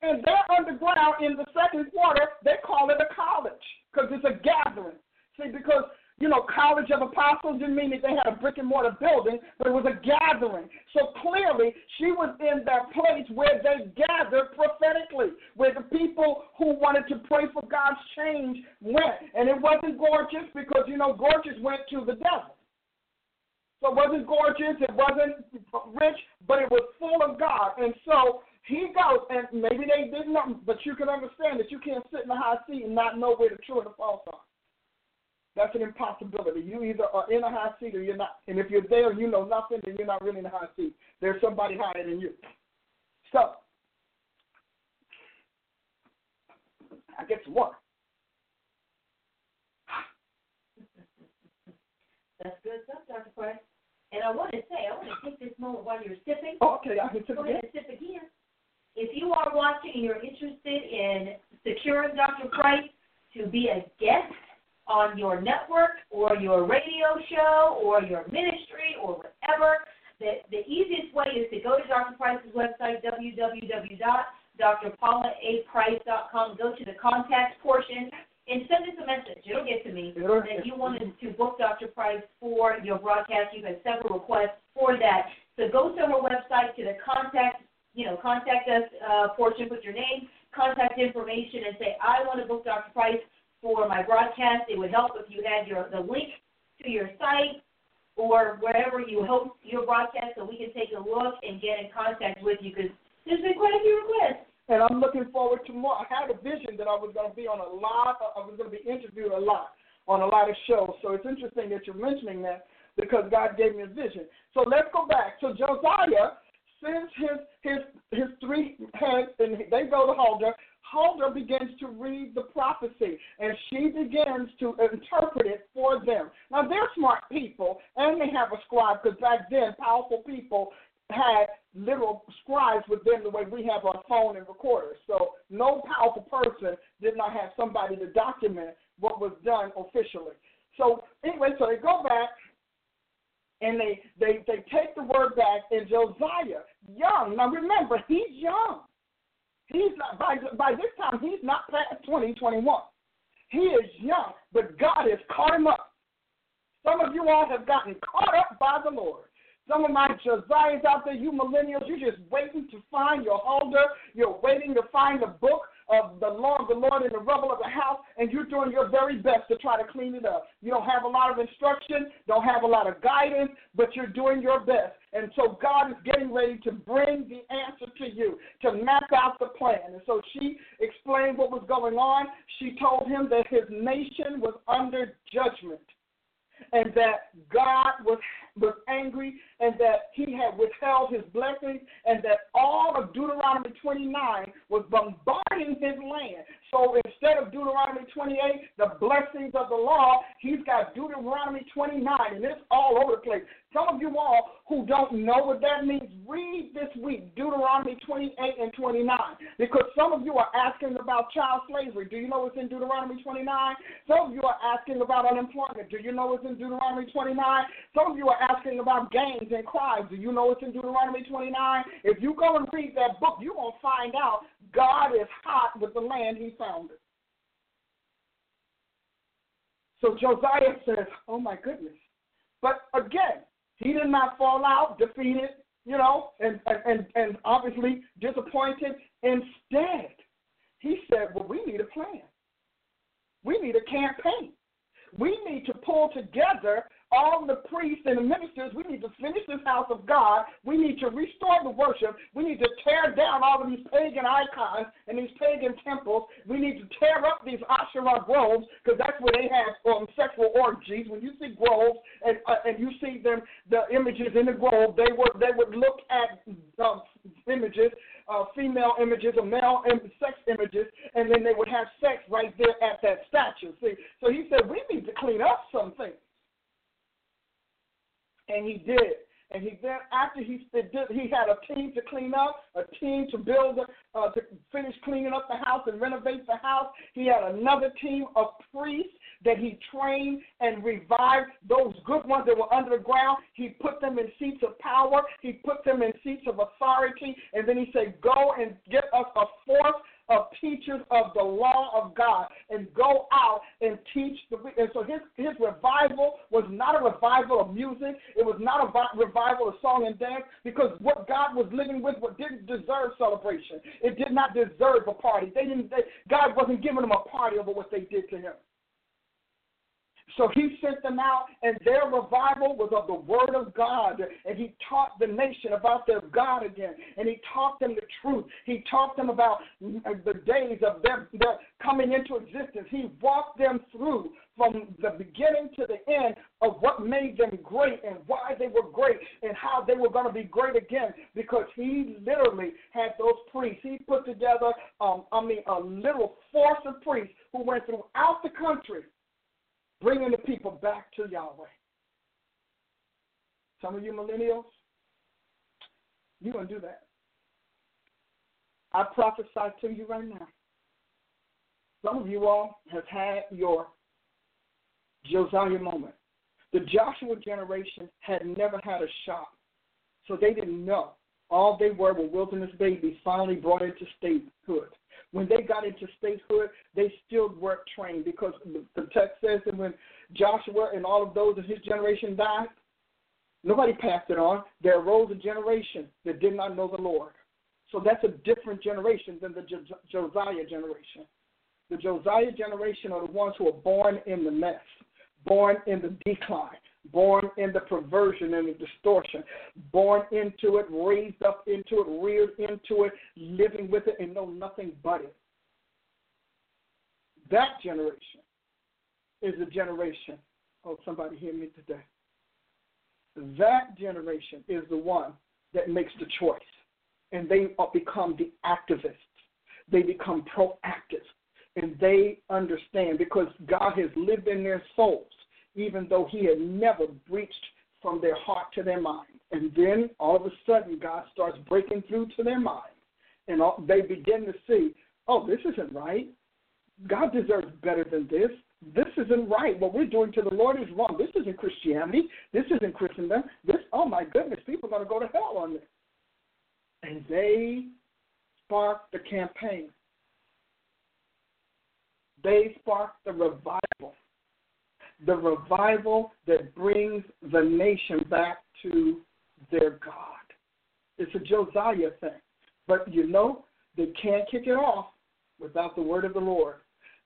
And they're underground in the second quarter, they call it a college because it's a gathering. See, because, you know, College of Apostles didn't mean that they had a brick and mortar building, but it was a gathering. So clearly, she was in that place where they gathered prophetically, where the people who wanted to pray for God's change went. And it wasn't gorgeous because, you know, gorgeous went to the devil. So it wasn't gorgeous, it wasn't rich, but it was full of God. And so he goes, and maybe they didn't know, but you can understand that you can't sit in the high seat and not know where the true and the false are. That's an impossibility. You either are in a high seat or you're not. And if you're there and you know nothing, then you're not really in a high seat. There's somebody higher than you. So, I get some water. That's good stuff, Dr. Price. And I want to say, I want to take this moment while you're sipping. Oh, okay, I can sip Go again. ahead and sip again. If you are watching and you're interested in securing Dr. Price to be a guest on your network or your radio show or your ministry or whatever, the, the easiest way is to go to Dr. Price's website, www.drpaulaaprice.com. Go to the contact portion and send us a message. It'll get to me that you wanted to book Dr. Price for your broadcast. You've had several requests for that. So go to her website to the contact, you know, contact us uh, portion, put your name, contact information, and say I want to book Dr. Price for my broadcast. It would help if you had your the link to your site or wherever you host your broadcast, so we can take a look and get in contact with you because there's been quite a few requests and I'm looking forward to more. I had a vision that I was going to be on a lot. I was going to be interviewed a lot on a lot of shows. So it's interesting that you're mentioning that because God gave me a vision. So let's go back. So Josiah sends his his his three heads, and they go to Huldah. Huldah begins to read the prophecy and she begins to interpret it for them. Now, they're smart people and they have a scribe because back then, powerful people had literal scribes with them the way we have our phone and recorders. So, no powerful person did not have somebody to document what was done officially. So, anyway, so they go back and they, they, they take the word back, and Josiah, young, now remember, he's young. He's not by by this time he's not past 2021. 20, he is young, but God has caught him up. Some of you all have gotten caught up by the Lord. Some of my Josiahs out there, you millennials, you're just waiting to find your Huldah. You're waiting to find the book of the law of the Lord in the rubble of the house, and you're doing your very best to try to clean it up. You don't have a lot of instruction, don't have a lot of guidance, but you're doing your best. And so God is getting ready to bring the answer to you, to map out the plan. And so she explained what was going on. She told him that his nation was under judgment and that God was was angry and that he had withheld his blessings and that all of Deuteronomy 29 was bombarding his land. So instead of Deuteronomy 28, the blessings of the law, he's got Deuteronomy 29 and it's all over the place. Some of you all who don't know what that means, read this week Deuteronomy 28 and 29 because some of you are asking about child slavery. Do you know what's in Deuteronomy 29? Some of you are asking about unemployment. Do you know what's in Deuteronomy 29? Some of you are asking about gangs and crimes. Do you know what's in Deuteronomy 29? If you go and read that book, you're going to find out God is hot with the land he founded. So Josiah says, Oh my goodness. Did not fall out defeated, you know, and, and, and obviously disappointed. Instead, he said, Well, we need a plan. We need a campaign. We need to pull together all the priests and the ministers. We need to finish this house of God. We need to restore the worship. We need to tear down all of these pagan icons and these pagan temples. We need to tear up these Asherah groves because that's where they have um, sexual orgies. When you see groves and uh, and you see them, the images in the grove, they would they would look at um, images, uh, female images or male and sex images, and then they would have sex right there at that statue. See, so he said we need to clean up some things and he did. And he then, after he did, he had a team to clean up, a team to build, uh, to finish cleaning up the house and renovate the house. He had another team of priests that he trained and revived. Those good ones that were underground, he put them in seats of power. He put them in seats of authority. And then he said, "Go and get us a force of teachers of the law of God and go out and teach the and so his his revival was not a revival of music. It was not a revival of song and dance because what God was living with what didn't deserve celebration. It did not deserve a party. They didn't they, God wasn't giving them a party over what they did to him so he sent them out, and their revival was of the Word of God. And he taught the nation about their God again. And he taught them the truth. He taught them about the days of their, their coming into existence. He walked them through from the beginning to the end of what made them great and why they were great and how they were going to be great again because he literally had those priests. He put together, um, I mean, a little force of priests who went throughout the country bringing the people back to Yahweh. Some of you millennials, you're going to do that. I prophesy to you right now. Some of you all have had your Josiah moment. The Joshua generation had never had a shop, so they didn't know. All they were were wilderness babies finally brought into statehood. When they got into statehood, they still weren't trained because the text says that when Joshua and all of those of his generation died, nobody passed it on. There arose a generation that did not know the Lord. So that's a different generation than the Josiah generation. The Josiah generation are the ones who are born in the mess, born in the decline, born in the perversion and the distortion, born into it, raised up into it, reared into it, living with it, and know nothing but it. That generation is the generation. Oh, somebody hear me today. That generation is the one that makes the choice, and they become the activists. they become proactive and they understand because God has lived in their souls, even though He had never breached from their heart to their mind. And then all of a sudden, God starts breaking through to their mind, and all, they begin to see, oh, this isn't right. God deserves better than this. This isn't right. What we're doing to the Lord is wrong. This isn't Christianity. This isn't Christendom. This, oh my goodness, people are going to go to hell on this. And they sparked the campaign. They sparked the revival. The revival that brings the nation back to their God. It's a Josiah thing. But you know, they can't kick it off without the word of the Lord.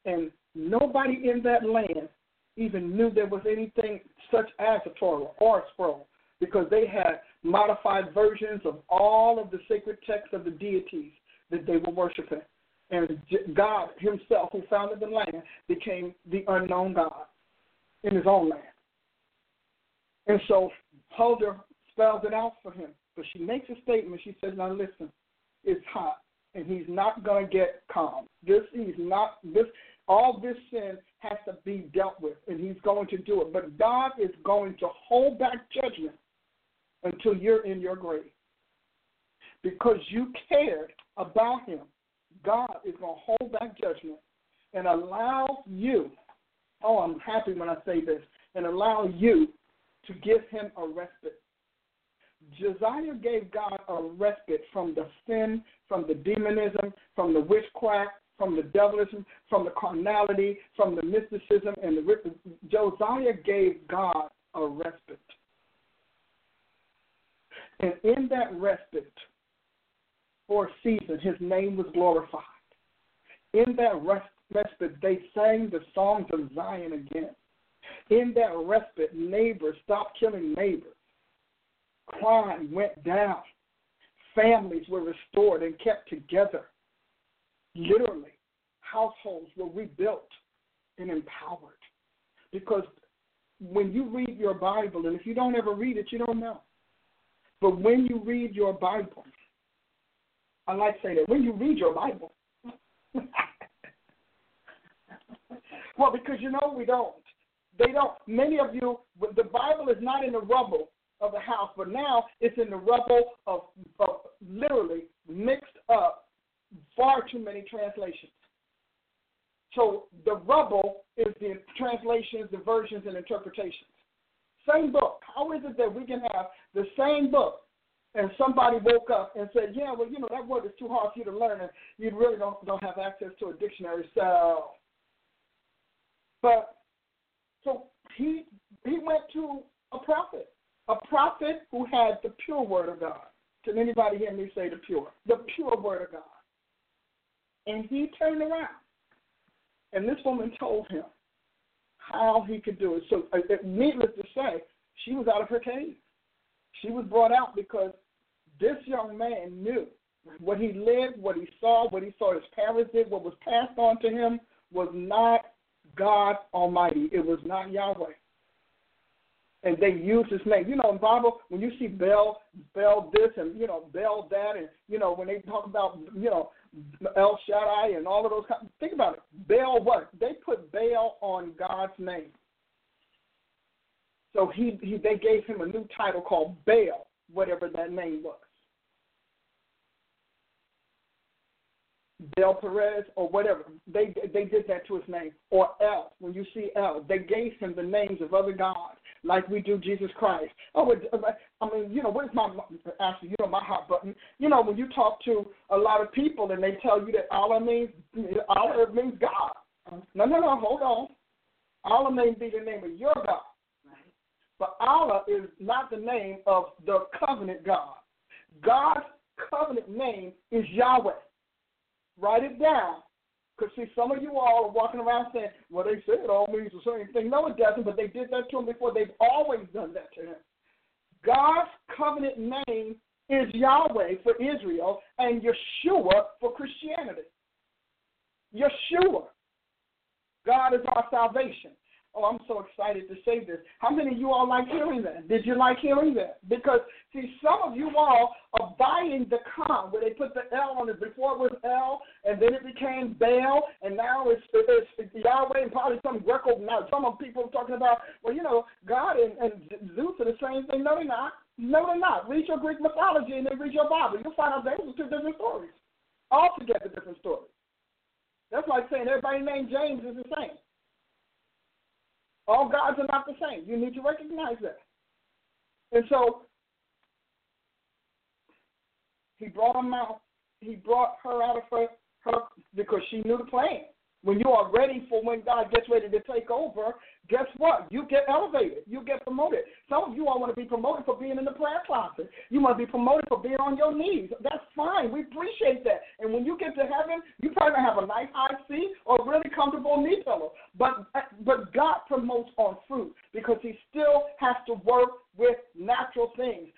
And nobody in that land even knew there was anything such as a Torah or a scroll because they had modified versions of all of the sacred texts of the deities that they were worshiping. And God Himself, who founded the land, became the unknown God in His own land. And so Huldah spells it out for him. But she makes a statement. She says, Now listen, it's hot, and he's not going to get calm. This, he's not, this, all this sin has to be dealt with, and he's going to do it. But God is going to hold back judgment until you're in your grave. Because you cared about him, God is going to hold back judgment and allow you, oh, I'm happy when I say this, and allow you to give him a respite. Josiah gave God a respite from the sin, from the demonism, from the witchcraft, from the devilism, from the carnality, from the mysticism, and the Josiah gave God a respite. And in that respite, for a season, his name was glorified. In that respite, they sang the songs of Zion again. In that respite, neighbors stopped killing neighbors. Crime went down. Families were restored and kept together. Literally, households were rebuilt and empowered. Because when you read your Bible, and if you don't ever read it, you don't know. But when you read your Bible, I like to say that when you read your Bible, well, because you know we don't. They don't. Many of you, the Bible is not in the rubble of the house, but now it's in the rubble of, of literally mixed up far too many translations. So the rubble is the translations, the versions, and interpretations. Same book. How is it that we can have the same book and somebody woke up and said, "Yeah, well, you know that word is too hard for you to learn, and you really don't don't have access to a dictionary." So, but so he he went to a prophet, a prophet who had the pure word of God. Can anybody hear me say the pure, the pure word of God? And he turned around, and this woman told him how he could do it. So, uh, needless to say, she was out of her cave. She was brought out because this young man knew what he lived, what he saw, what he saw his parents did, what was passed on to him was not God Almighty. It was not Yahweh. And they used his name. You know, in Bible, when you see Baal, Baal this and you know Baal that, and you know when they talk about you know El Shaddai and all of those. Think about it. Baal what? They put Baal on God's name. So he, he they gave him a new title called Baal, whatever that name was. Del Perez or whatever. They they did that to his name. Or El. When you see El, they gave him the names of other gods, like we do Jesus Christ. Oh, uh, I mean, you know, where's my actually, you know, my hot button. You know, when you talk to a lot of people and they tell you that Allah means Allah means God. No, no, no. Hold on. Allah may be the name of your God, but Allah is not the name of the covenant God. God's covenant name is Yahweh. Write it down. Because, see, some of you all are walking around saying, well, they say it all means the same thing. No, it doesn't, but they did that to him before. They've always done that to him. God's covenant name is Yahweh for Israel and Yeshua for Christianity. Yeshua. God is our salvation. Oh, I'm so excited to say this. How many of you all like hearing that? Did you like hearing that? Because, see, some of you all are buying the con where they put the El on it. Before it was El, and then it became Baal, and now it's, it's, it's Yahweh and probably some Greco. Now, some of people are talking about, well, you know, God and, and Zeus are the same thing. No, they're not. No, they're not. Read your Greek mythology and then read your Bible. You'll find out those are two different stories. Altogether different stories. That's like saying everybody named James is the same. All gods are not the same. You need to recognize that. And so he brought him out. He brought her out of her, her because she knew the plan. When you are ready for when God gets ready to take over, guess what? You get elevated. You get promoted. Some of you all want to be promoted for being in the prayer closet. You want to be promoted for being on your knees. That's fine. We appreciate that. And when you get to heaven, you probably have a nice high seat or a really comfortable knee pillow. But but God promotes on fruit because He still has to work with natural things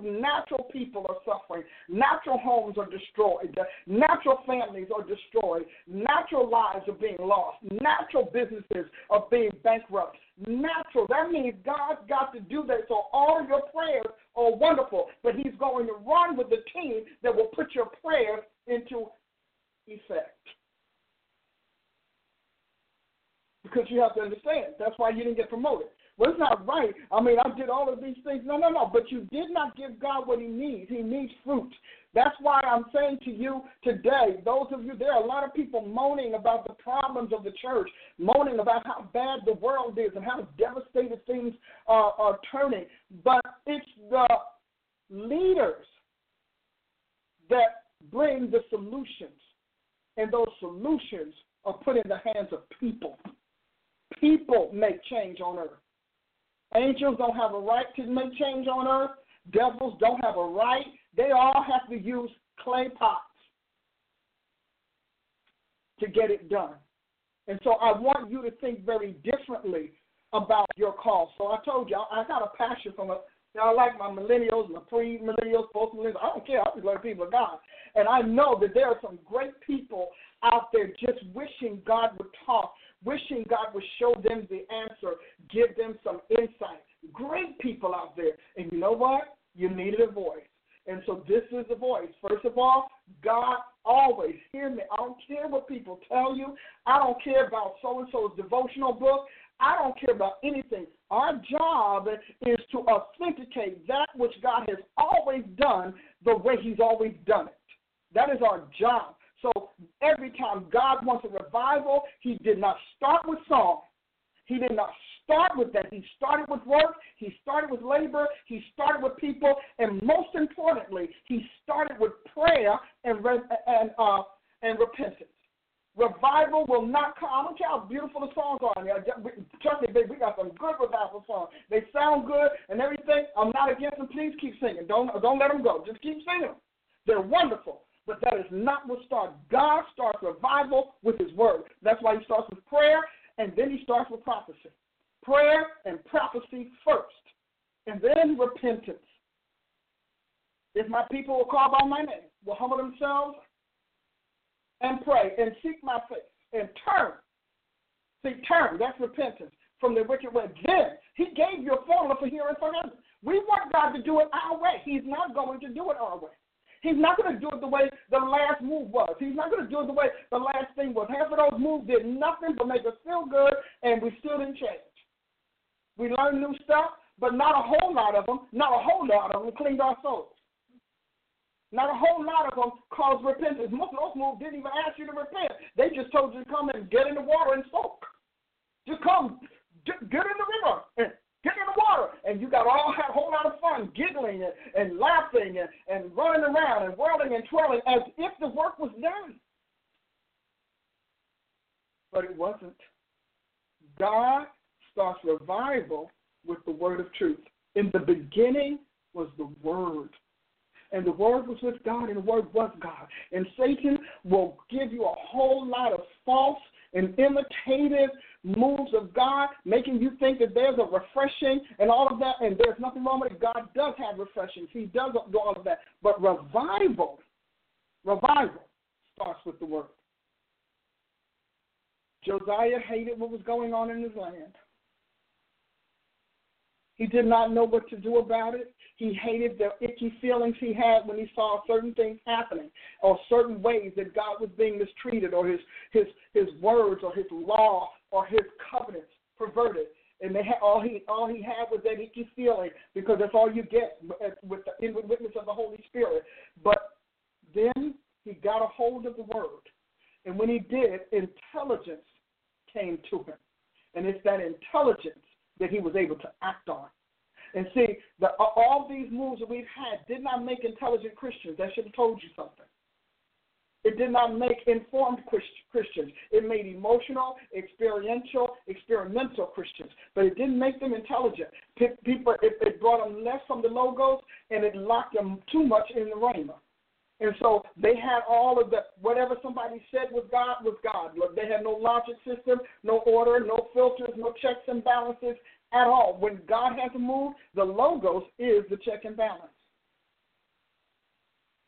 natural people are suffering. Natural homes are destroyed. Natural families are destroyed. Natural lives are being lost. Natural businesses are being bankrupt. Natural. That means God's got to do that. So all your prayers are wonderful, but He's going to run with the team that will put your prayers into effect. Because you have to understand, that's why you didn't get promoted. Well, it's not right. I mean, Did all of these things. No, no, no. But you did not give God what He needs. He needs fruit. That's why I'm saying to you today, those of you, there are a lot of people moaning about the problems of the church, moaning about how bad the world is and how devastated things are, are turning. But it's the leaders that bring the solutions. And those solutions are put in the hands of people. People make change on earth. Angels don't have a right to make change on earth. Devils don't have a right. They all have to use clay pots to get it done. And so I want you to think very differently about your call. So I told you I got a passion from a I like my millennials, my pre-millennials, post-millennials. I don't care. I just like people of God. And I know that there are some great people out there just wishing God would talk wishing God would show them the answer, give them some insight. Great people out there. And you know what? You needed a voice. And so this is the voice. First of all, God always hear me. I don't care what people tell you. I don't care about so and so's devotional book. I don't care about anything. Our job is to authenticate that which God has always done the way He's always done it. That is our job. So every time God wants a revival, He did not start with song. He did not start with that. He started with work. He started with labor. He started with people, and most importantly, He started with prayer and and uh, and repentance. Revival will not come. I don't care how beautiful the songs are. Trust me, baby, we got some good revival songs. They sound good and everything. I'm not against them. Please keep singing. Don't don't let them go. Just keep singing. They're wonderful. But that is not what starts. God starts revival with His Word. That's why He starts with prayer, and then He starts with prophecy. Prayer and prophecy first, and then repentance. If my people will call by my name, will humble themselves and pray and seek my face and turn. See, turn, that's repentance from the wicked way. Then He gave you a formula for hearing from heaven. We want God to do it our way. He's not going to do it our way. He's not going to do it the way the last move was. He's not going to do it the way the last thing was. Half of those moves did nothing but make us feel good, and we still didn't change. We learned new stuff, but not a whole lot of them, not a whole lot of them cleaned our souls. Not a whole lot of them caused repentance. Most of those moves didn't even ask you to repent. They just told you to come and get in the water and soak. Just come, get in the river and Get in the water. And you got all a whole lot of fun giggling and, and laughing and, and running around and whirling and twirling as if the work was done. But it wasn't. God starts revival with the word of truth. In the beginning was the word. And the word was with God, and the word was God. And Satan will give you a whole lot of false and imitative moves of God, making you think that there's a refreshing and all of that, and there's nothing wrong with it. God does have refreshing. He does do all of that. But revival, revival starts with the word. Josiah hated what was going on in his land. He did not know what to do about it. He hated the icky feelings he had when he saw certain things happening or certain ways that God was being mistreated or his his his words or his law or his covenants perverted. And they had, all he all he had was that icky feeling because that's all you get with the inward witness of the Holy Spirit. But then he got a hold of the word, and when he did, intelligence came to him, and it's that intelligence that he was able to act on. And see, the, all these moves that we've had did not make intelligent Christians. That should have told you something. It did not make informed Christians. It made emotional, experiential, experimental Christians, but it didn't make them intelligent. People, it, it brought them less from the logos, and it locked them too much in the rhema. And so they had all of the whatever somebody said was God was God. They had no logic system, no order, no filters, no checks and balances at all. When God has to move, the logos is the check and balance.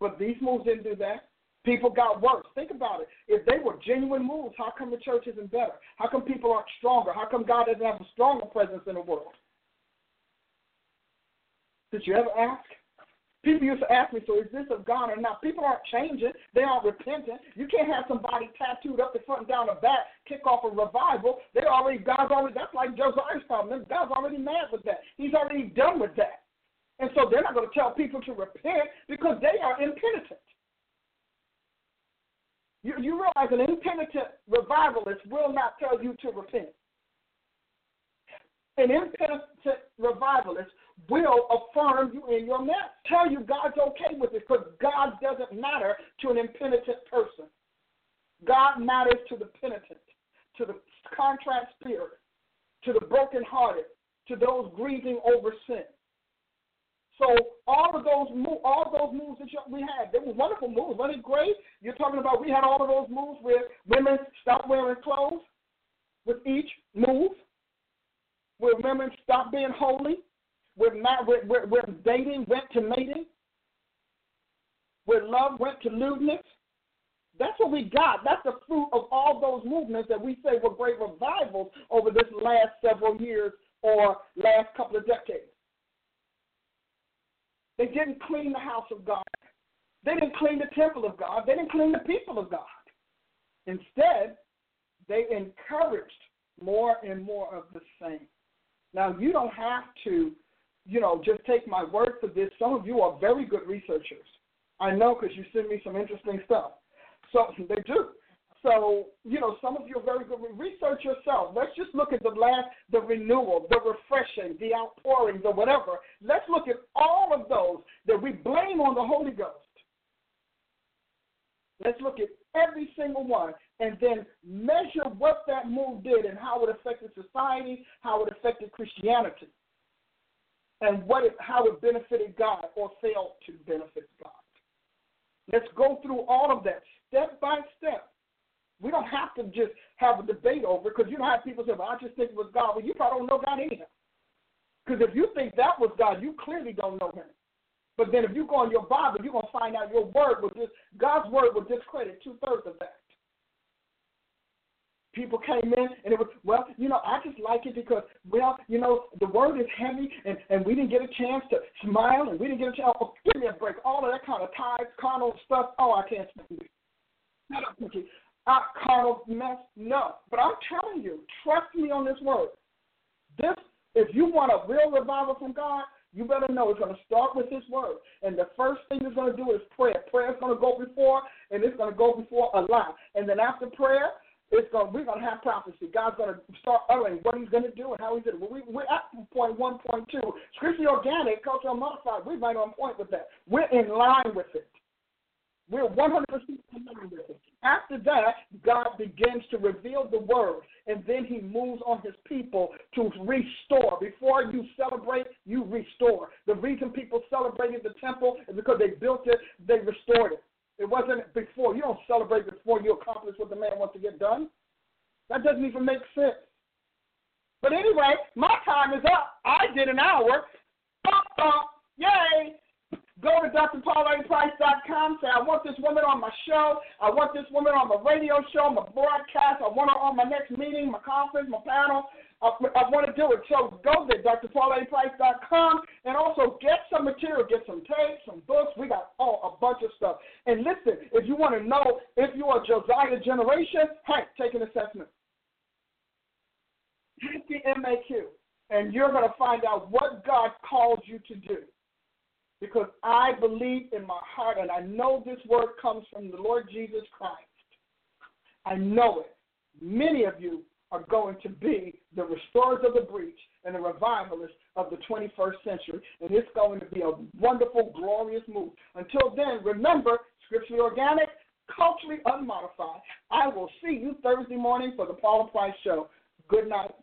But these moves didn't do that. People got worse. Think about it. If they were genuine moves, how come the church isn't better? How come people aren't stronger? How come God doesn't have a stronger presence in the world? Did you ever ask? People used to ask me, so is this of God or not? People aren't changing. They aren't repenting. You can't have somebody tattooed up the front and down the back, kick off a revival. They already, God's already, that's like Josiah's problem. God's already mad with that. He's already done with that. And so they're not going to tell people to repent because they are impenitent. You, you realize an impenitent revivalist will not tell you to repent. An impenitent revivalist will affirm you in your mess. Tell you God's okay with it because God doesn't matter to an impenitent person. God matters to the penitent, to the contrite spirit, to the brokenhearted, to those grieving over sin. So all of those move, all those moves that we had, they were wonderful moves. Wasn't it great? You're talking about we had all of those moves where women stopped wearing clothes with each move, where women stopped being holy, where, where, where, where dating went to mating, where love went to lewdness. That's what we got. That's the fruit of all those movements that we say were great revivals over this last several years or last couple of decades. They didn't clean the house of God. They didn't clean the temple of God. They didn't clean the people of God. Instead, they encouraged more and more of the same. Now, you don't have to you know, just take my word for this. Some of you are very good researchers. I know because you send me some interesting stuff. So (laughs) they do. So, you know, some of you are very good. Research yourself. Let's just look at the last, the renewal, the refreshing, the outpouring, the whatever. Let's look at all of those that we blame on the Holy Ghost. Let's look at every single one and then measure what that move did and how it affected society, how it affected Christianity and what it, how it benefited God or failed to benefit God. Let's go through all of that step by step. We don't have to just have a debate over it because you don't have people say, well, I just think it was God. Well, you probably don't know God anyhow. Because if you think that was God, you clearly don't know Him. But then if you go on your Bible, you're going to find out your word will just, God's word will discredit two thirds of that people came in and it was well you know i just like it because well you know the word is heavy and and we didn't get a chance to smile and we didn't get a chance oh give me a break all of that kind of tithes carnal stuff oh i can't stand it uh, carnal mess no but i'm telling you trust me on this word this if you want a real revival from god you better know it's going to start with His word. And the first thing it's going to do is prayer. Prayer is going to go before, and it's going to go before a lie. And then after prayer, it's going we're going to have prophecy. God's going to start uttering what He's going to do and how He's going to. We, we're at point one, point two. Scripture organic, cultural modified. We're right on point with that. We're in line with it. We're 100% in line with it. After that, God begins to reveal the word, and then He moves on His people to restore. Before you celebrate, you restore. The reason people celebrated the temple is because they built it, they restored it. It wasn't before. You don't celebrate before you accomplish what the man wants to get done. That doesn't even make sense. But anyway, my time is up. I did an hour. Bump. Yay. Go to drpaulaprice.com. Say, I want this woman on my show. I want this woman on my radio show, my broadcast. I want her on my next meeting, my conference, my panel. I, I want to do it. So go to drpaulaprice.com, and also get some material, get some tapes, some books. We got all a bunch of stuff. And listen, if you want to know if you are Josiah generation, hey, take an assessment. Take the MAQ, and you're going to find out what God calls you to do. Because I believe in my heart, and I know this word comes from the Lord Jesus Christ. I know it. Many of you are going to be the restorers of the breach and the revivalists of the 21st century. And it's going to be a wonderful, glorious move. Until then, remember, scripturally organic, culturally unmodified. I will see you Thursday morning for the Paula Price Show. Good night.